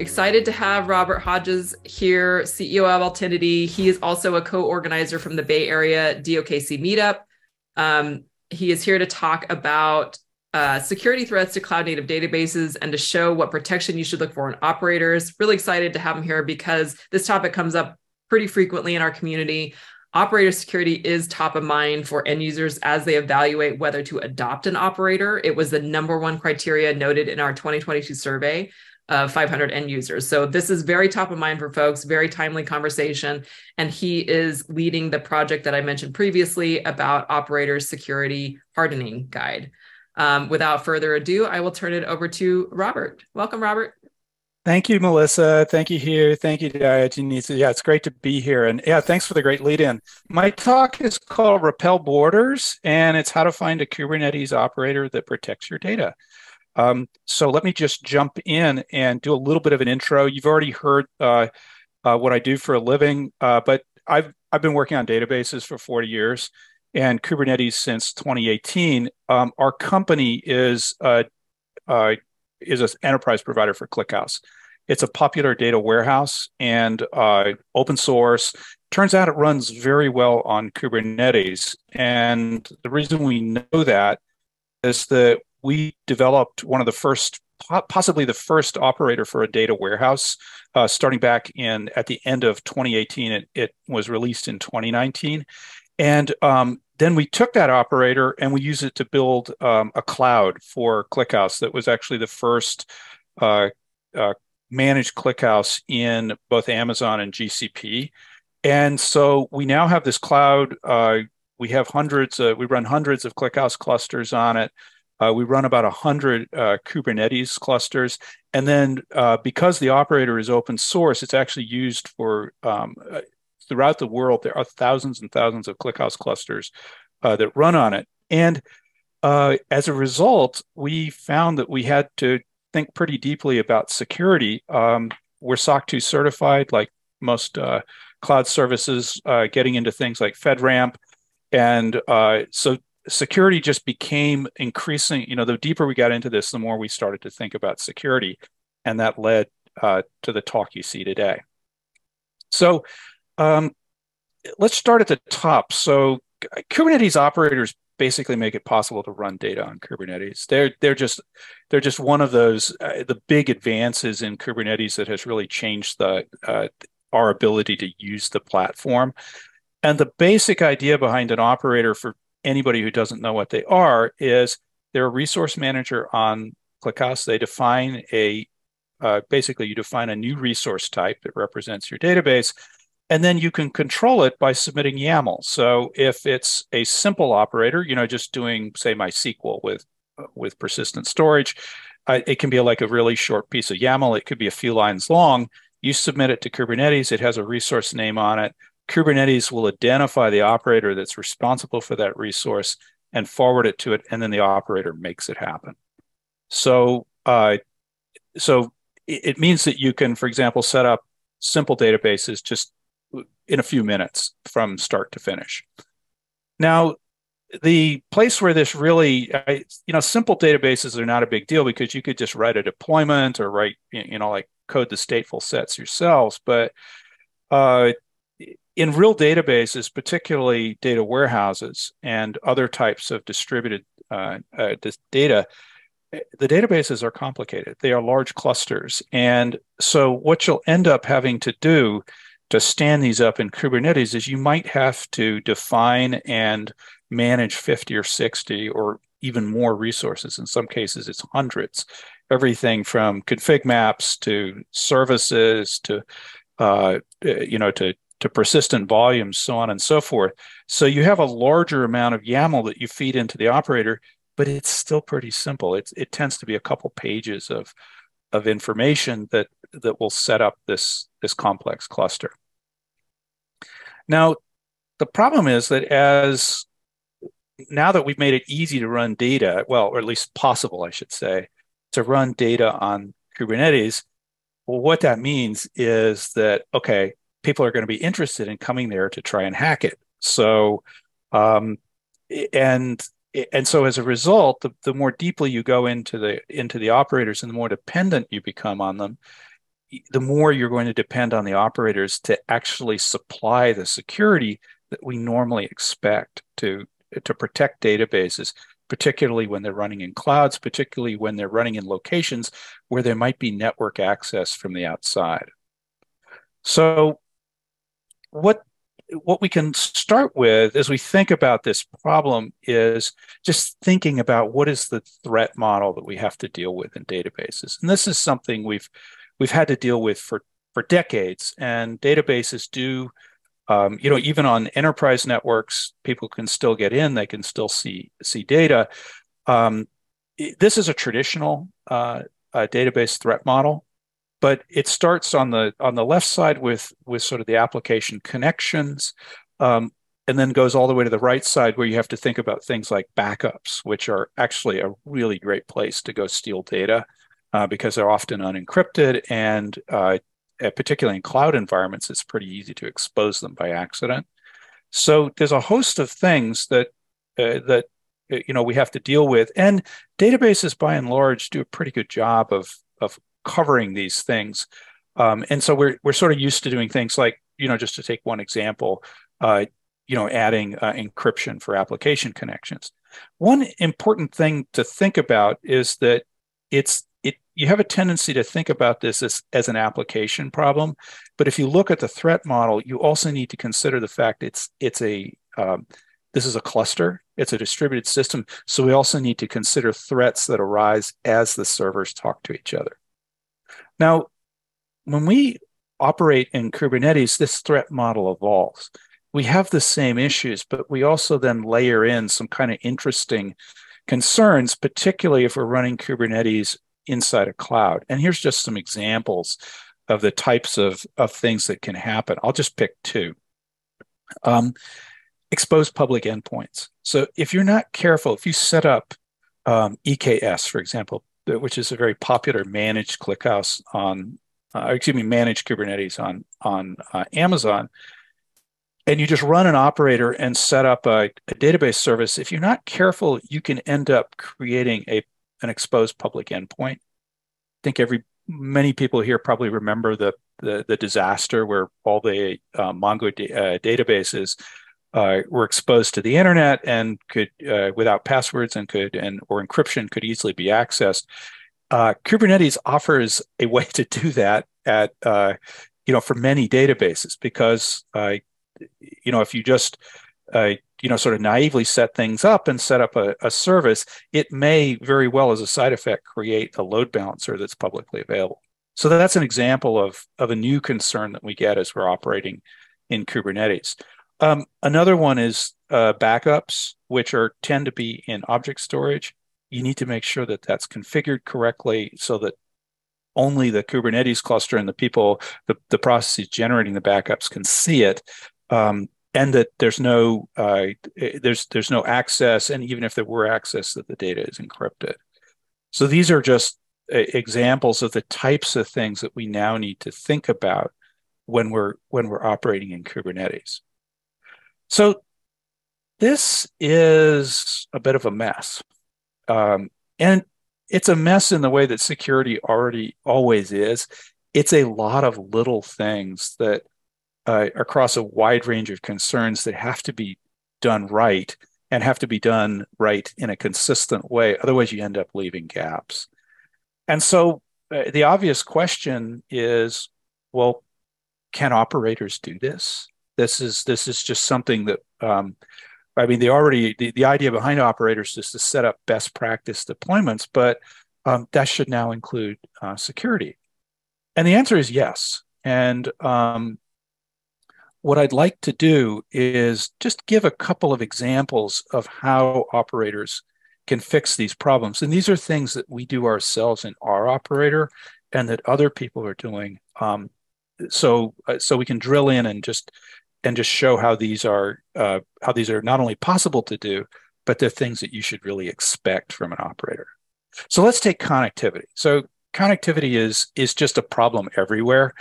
excited to have Robert Hodges here, CEO of Altinity. He is also a co-organizer from the Bay Area DOKC meetup. Um, he is here to talk about uh, security threats to cloud native databases and to show what protection you should look for in operators. Really excited to have him here because this topic comes up pretty frequently in our community. Operator security is top of mind for end users as they evaluate whether to adopt an operator. It was the number one criteria noted in our 2022 survey of 500 end users. So this is very top of mind for folks, very timely conversation. And he is leading the project that I mentioned previously about operator security hardening guide. Um, without further ado, I will turn it over to Robert. Welcome, Robert. Thank you, Melissa. Thank you, Hugh. Thank you, Diogenes. Yeah, it's great to be here. And yeah, thanks for the great lead in. My talk is called Repel Boarders, and it's how to find a Kubernetes operator that protects your data. Um, so let me just jump in and do a little bit of an intro. You've already heard uh, uh, what I do for a living, uh, but I've I've been working on databases for 40 years and Kubernetes since 2018. Um, our company is uh, is an enterprise provider for ClickHouse. It's a popular data warehouse and uh, open source. Turns out it runs very well on Kubernetes. And the reason we know that is that we developed one of the first, possibly the first operator for a data warehouse, uh, starting back in at the end of 2018. It, it was released in 2019. And um, then we took that operator and we used it to build um, a cloud for ClickHouse that was actually the first uh, uh, managed ClickHouse in both Amazon and GCP. And so we now have this cloud. Uh, we have hundreds, we run hundreds of ClickHouse clusters on it. Uh, we run about 100 uh, Kubernetes clusters. And then uh, because the operator is open source, it's actually used for um, throughout the world, there are thousands and thousands of ClickHouse clusters uh, that run on it. And uh, as a result, we found that we had to think pretty deeply about security. Um, we're SOC 2 certified, like most uh, cloud services, uh, getting into things like FedRAMP. And uh, so security just became increasing. You know, the deeper we got into this, the more we started to think about security. And that led uh, to the talk you see today. So um, let's start at the top. So Kubernetes operators basically make it possible to run data on Kubernetes. They're they're just they're just one of those uh, the big advances in Kubernetes that has really changed the uh, our ability to use the platform. And the basic idea behind an operator for anybody who doesn't know what they are is they're a resource manager on ClickHouse. They define a uh, basically you define a new resource type that represents your database and then you can control it by submitting YAML. So if it's a simple operator, you know, just doing say MySQL with with persistent storage, uh, it can be like a really short piece of YAML. It could be a few lines long. You submit it to Kubernetes. It has a resource name on it. Kubernetes will identify the operator that's responsible for that resource and forward it to it, and then the operator makes it happen. So, uh, so it, means that you can, for example, set up simple databases just in a few minutes from start to finish. Now, the place where this really, you know, simple databases are not a big deal because you could just write a deployment or write, you know, like code the stateful sets yourselves. But uh, in real databases, particularly data warehouses and other types of distributed uh, uh, data, the databases are complicated. They are large clusters. And so what you'll end up having to do to stand these up in Kubernetes is you might have to define and manage 50 or 60 or even more resources. In some cases, it's hundreds. Everything from config maps to services to uh, you know to to persistent volumes, so on and so forth. So you have a larger amount of YAML that you feed into the operator, but it's still pretty simple. It it tends to be a couple pages of of information that that will set up this this complex cluster. Now, the problem is that as now that we've made it easy to run data, well, or at least possible, I should say, to run data on Kubernetes, well, what that means is that okay, people are going to be interested in coming there to try and hack it. So, um, and and so as a result, the, the more deeply you go into the into the operators and the more dependent you become on them, the more you're going to depend on the operators to actually supply the security that we normally expect to to protect databases particularly when they're running in clouds particularly when they're running in locations where there might be network access from the outside so what what we can start with as we think about this problem is just thinking about what is the threat model that we have to deal with in databases. And this is something we've we've had to deal with for for decades. And databases do um, you know even on enterprise networks people can still get in they can still see see data. Um, this is a traditional uh, uh, database threat model but it starts on the on the left side with with sort of the application connections um, and then goes all the way to the right side where you have to think about things like backups which are actually a really great place to go steal data uh, because they're often unencrypted and uh, particularly in cloud environments it's pretty easy to expose them by accident. So there's a host of things that uh, that uh, you know we have to deal with and databases by and large do a pretty good job of of covering these things. Um, and so we're we're sort of used to doing things like you know just to take one example, uh, you know adding uh, encryption for application connections. One important thing to think about is that it's it you have a tendency to think about this as, as an application problem, but if you look at the threat model, you also need to consider the fact it's it's a um, this is a cluster, it's a distributed system. So we also need to consider threats that arise as the servers talk to each other. Now, when we operate in Kubernetes, this threat model evolves. We have the same issues, but we also then layer in some kind of interesting concerns, particularly if we're running Kubernetes inside a cloud. And here's just some examples of the types of, of things that can happen. I'll just pick two. Um, expose public endpoints. So if you're not careful, if you set up um, EKS, for example, which is a very popular managed ClickHouse on, uh, excuse me, managed Kubernetes on on uh, Amazon, and you just run an operator and set up a, a, database service. If you're not careful, you can end up creating a an exposed public endpoint. I think every many people here probably remember the the, the disaster where all the uh, Mongo da- uh, databases uh, were exposed to the internet and could, uh, without passwords and could, and or encryption could easily be accessed. Uh, Kubernetes offers a way to do that at, uh, you know, for many databases because, uh, you know, if you just, uh, you know, sort of naively set things up and set up a, a service, it may very well, as a side effect, create a load balancer that's publicly available. So that's an example of, of a new concern that we get as we're operating in Kubernetes. Um, another one is uh, backups, which are tend to be in object storage. You need to make sure that that's configured correctly so that only the Kubernetes cluster and the people, the, the processes generating the backups can see it, um, and that there's no uh, there's there's no access, and even if there were access, that the data is encrypted. So these are just uh, examples of the types of things that we now need to think about when we're when we're operating in Kubernetes. So this is a bit of a mess. Um, and it's a mess in the way that security already always is. It's a lot of little things that uh, across a wide range of concerns that have to be done right and have to be done right in a consistent way. Otherwise, you end up leaving gaps. And so uh, the obvious question is well, can operators do this? This is this is just something that um, I mean, they already the, the idea behind operators is to set up best practice deployments, but um, that should now include uh, security. And the answer is yes. And um, what I'd like to do is just give a couple of examples of how operators can fix these problems. And these are things that we do ourselves in our operator and that other people are doing. Um, so, uh, so we can drill in and just and just show how these are uh, how these are not only possible to do, but they're things that you should really expect from an operator. So let's take connectivity. So connectivity is is just a problem everywhere.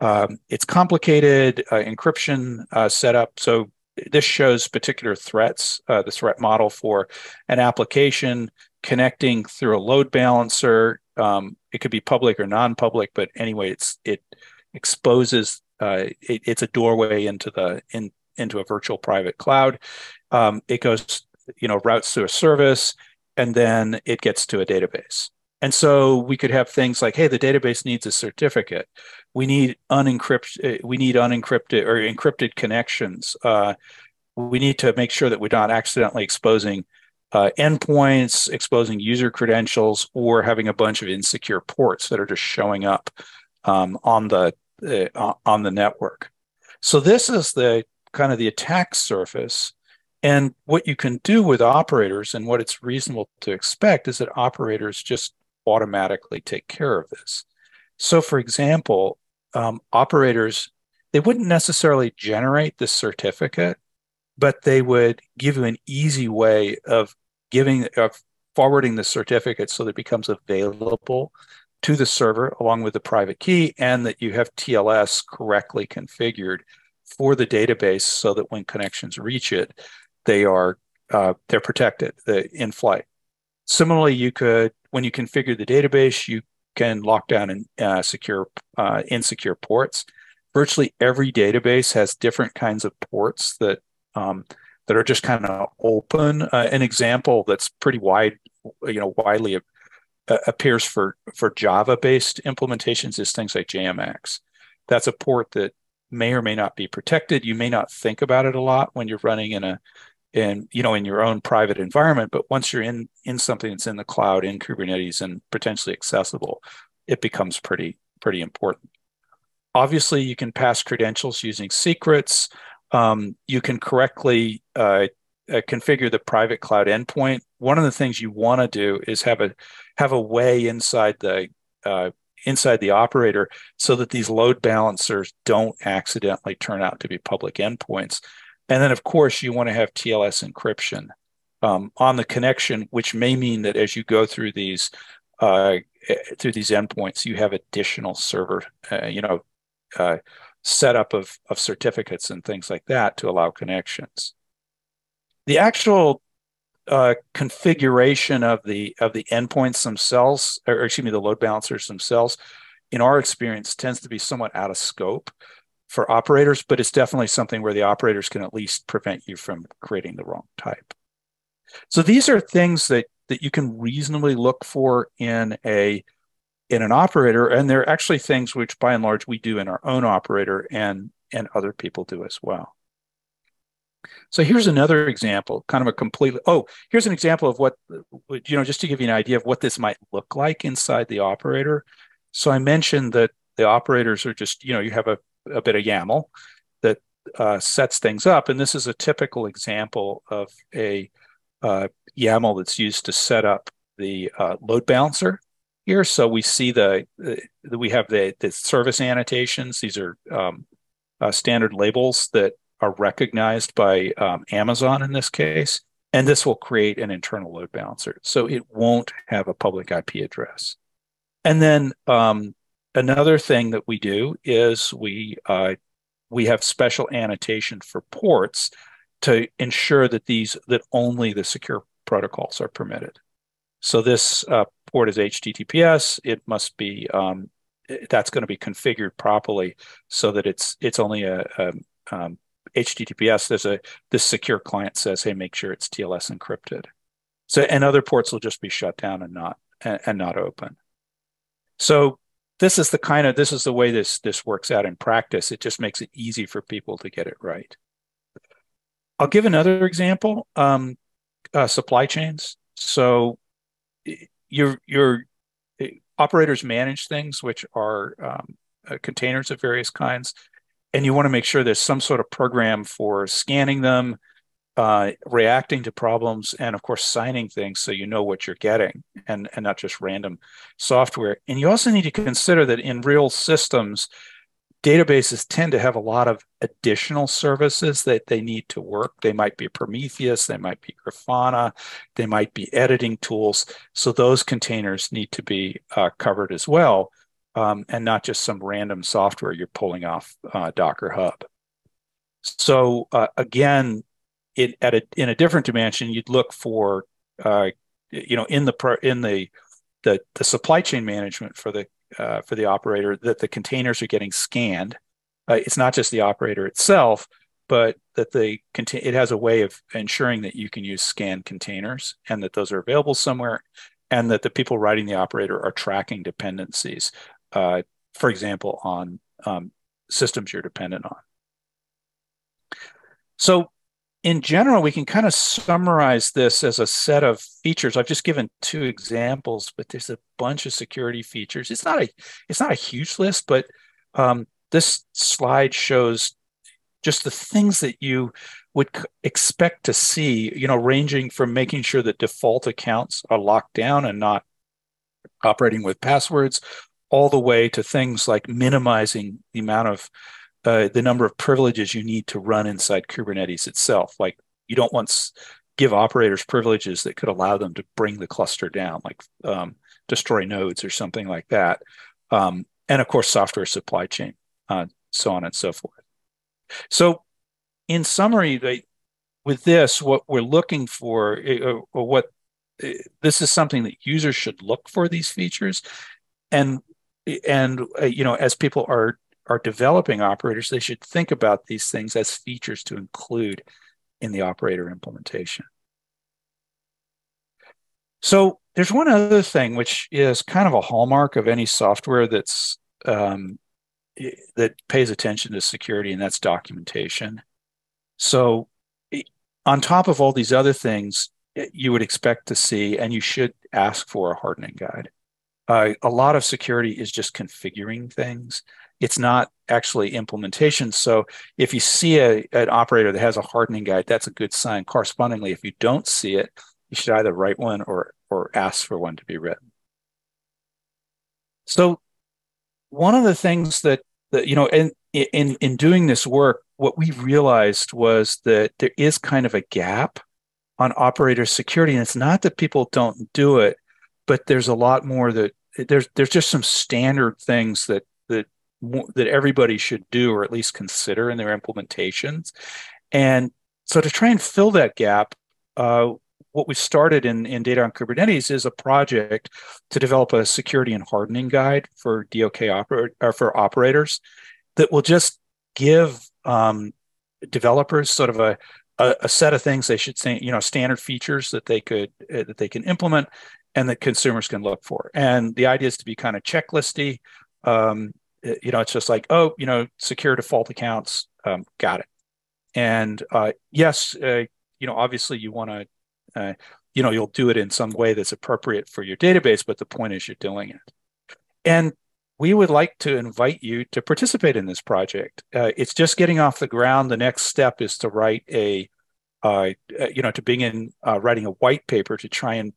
Um, it's complicated uh, encryption uh, setup. So this shows particular threats, uh, the threat model for an application connecting through a load balancer um, it could be public or non-public, but anyway, it's it exposes uh, it, it's a doorway into the in into a virtual private cloud. Um, it goes, you know, routes through a service, and then it gets to a database. And so we could have things like, hey, the database needs a certificate. We need unencrypted. We need unencrypted or encrypted connections. Uh, we need to make sure that we're not accidentally exposing uh, endpoints, exposing user credentials, or having a bunch of insecure ports that are just showing up um, on the uh, on the network. So this is the kind of the attack surface. And what you can do with operators and what it's reasonable to expect is that operators just automatically take care of this. So, for example, um, operators, they wouldn't necessarily generate the certificate, but they would give you an easy way of giving, of forwarding the certificate so that it becomes available to the server along with the private key and that you have TLS correctly configured for the database so that when connections reach it, they are uh, they're protected in flight. Similarly, you could when you configure the database, you can lock down and uh, secure uh, insecure ports. Virtually every database has different kinds of ports that um, that are just kind of open. Uh, an example that's pretty wide, you know, widely appears for for Java based implementations is things like JMX. That's a port that may or may not be protected. You may not think about it a lot when you're running in a in you know in your own private environment, but once you're in in something that's in the cloud in Kubernetes and potentially accessible, it becomes pretty pretty important. Obviously, you can pass credentials using secrets. Um, you can correctly uh, uh, configure the private cloud endpoint. One of the things you want to do is have a have a way inside the uh, inside the operator so that these load balancers don't accidentally turn out to be public endpoints. And then, of course, you want to have TLS encryption um, on the connection, which may mean that as you go through these uh, through these endpoints, you have additional server, uh, you know, uh, setup of of certificates and things like that to allow connections. The actual uh, configuration of the of the endpoints themselves, or excuse me, the load balancers themselves, in our experience, tends to be somewhat out of scope for operators, but it's definitely something where the operators can at least prevent you from creating the wrong type. So these are things that that you can reasonably look for in a in an operator, and they're actually things which, by and large, we do in our own operator, and and other people do as well. So here's another example, kind of a completely, oh, here's an example of what, you know, just to give you an idea of what this might look like inside the operator. So I mentioned that the operators are just, you know, you have a, a bit of YAML that uh, sets things up. And this is a typical example of a uh, YAML that's used to set up the uh, load balancer here. So we see the, the we have the, the service annotations. These are um, uh, standard labels that are recognized by um, Amazon in this case, and this will create an internal load balancer. So it won't have a public IP address. And then um, another thing that we do is we uh, we have special annotation for ports to ensure that these that only the secure protocols are permitted. So this uh, port is HTTPS. It must be um, that's going to be configured properly so that it's it's only a, a um, HTTPS, there's a this secure client says, hey, make sure it's TLS encrypted. So and other ports will just be shut down and not and, and not open. So this is the kind of this is the way this this works out in practice. It just makes it easy for people to get it right. I'll give another example. Um, uh, supply chains. So your your operators manage things which are um, uh, containers of various kinds and you want to make sure there's some sort of program for scanning them, uh, reacting to problems, and of course signing things so you know what you're getting and, and not just random software. And you also need to consider that in real systems, databases tend to have a lot of additional services that they need to work. They might be Prometheus, they might be Grafana, they might be editing tools. So those containers need to be uh, covered as well um, and not just some random software you're pulling off uh, Docker Hub. So uh, again, at a, in a different dimension, you'd look for uh, you know in the in the the the supply chain management for the uh, for the operator that the containers are getting scanned. Uh, it's not just the operator itself, but that the it has a way of ensuring that you can use scanned containers and that those are available somewhere, and that the people writing the operator are tracking dependencies. Uh, for example, on um, systems you're dependent on. So in general, we can kind of summarize this as a set of features. I've just given two examples, but there's a bunch of security features. It's not a it's not a huge list, but um, this slide shows just the things that you would expect to see. You know, ranging from making sure that default accounts are locked down and not operating with passwords, all the way to things like minimizing the amount of uh, the number of privileges you need to run inside Kubernetes itself. Like you don't want to give operators privileges that could allow them to bring the cluster down, like um, destroy nodes or something like that. Um, and of course, software supply chain, uh, so on and so forth. So, in summary, they, with this, what we're looking for, uh, or what uh, this is something that users should look for these features, and and uh, you know, as people are are developing operators, they should think about these things as features to include in the operator implementation. So there's one other thing which is kind of a hallmark of any software that's um, that pays attention to security, and that's documentation. So on top of all these other things, you would expect to see, and you should ask for a hardening guide. Uh, a lot of security is just configuring things it's not actually implementation. So if you see a, an operator that has a hardening guide, that's a good sign. Correspondingly, if you don't see it, you should either write one or or ask for one to be written. So one of the things that, that you know, in in in doing this work, what we realized was that there is kind of a gap on operator security, and it's not that people don't do it, but there's a lot more that there's there's just some standard things that that that everybody should do or at least consider in their implementations. And so to try and fill that gap, uh, what we started in, in Data on Kubernetes is a project to develop a security and hardening guide for DOK oper- or for operators that will just give um, developers sort of a, a, a, set of things they should say, you know, standard features that they could uh, that they can implement and that consumers can look for. And the idea is to be kind of checklisty. Um, you know, it's just like, oh, you know, secure default accounts, um, got it. And uh, yes, uh, you know, obviously you want to, uh, you know, you'll do it in some way that's appropriate for your database, but the point is you're doing it. And we would like to invite you to participate in this project. Uh, it's just getting off the ground. The next step is to write a, uh, uh, you know, to begin writing a white paper to try and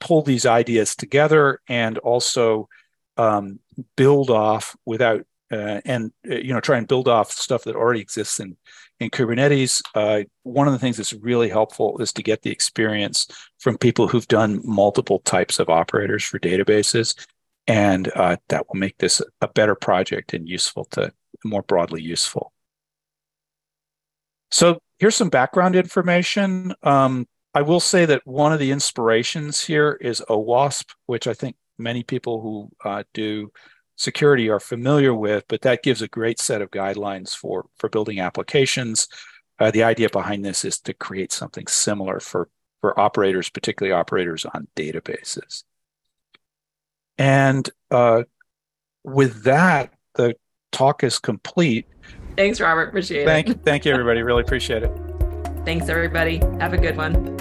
pull these ideas together and also um, build off without uh, and uh, you know try and build off stuff that already exists in in Kubernetes. Uh, one of the things that's really helpful is to get the experience from people who've done multiple types of operators for databases, and uh, that will make this a better project and useful to more broadly useful. So here's some background information. Um, I will say that one of the inspirations here is OWASP, which I think many people who uh, do security are familiar with, but that gives a great set of guidelines for, for building applications. Uh, the idea behind this is to create something similar for, for operators, particularly operators on databases. And uh, with that, the talk is complete. Thanks, Robert. Appreciate thank, it. Thank you, everybody. Really appreciate it. Thanks, everybody. Have a good one.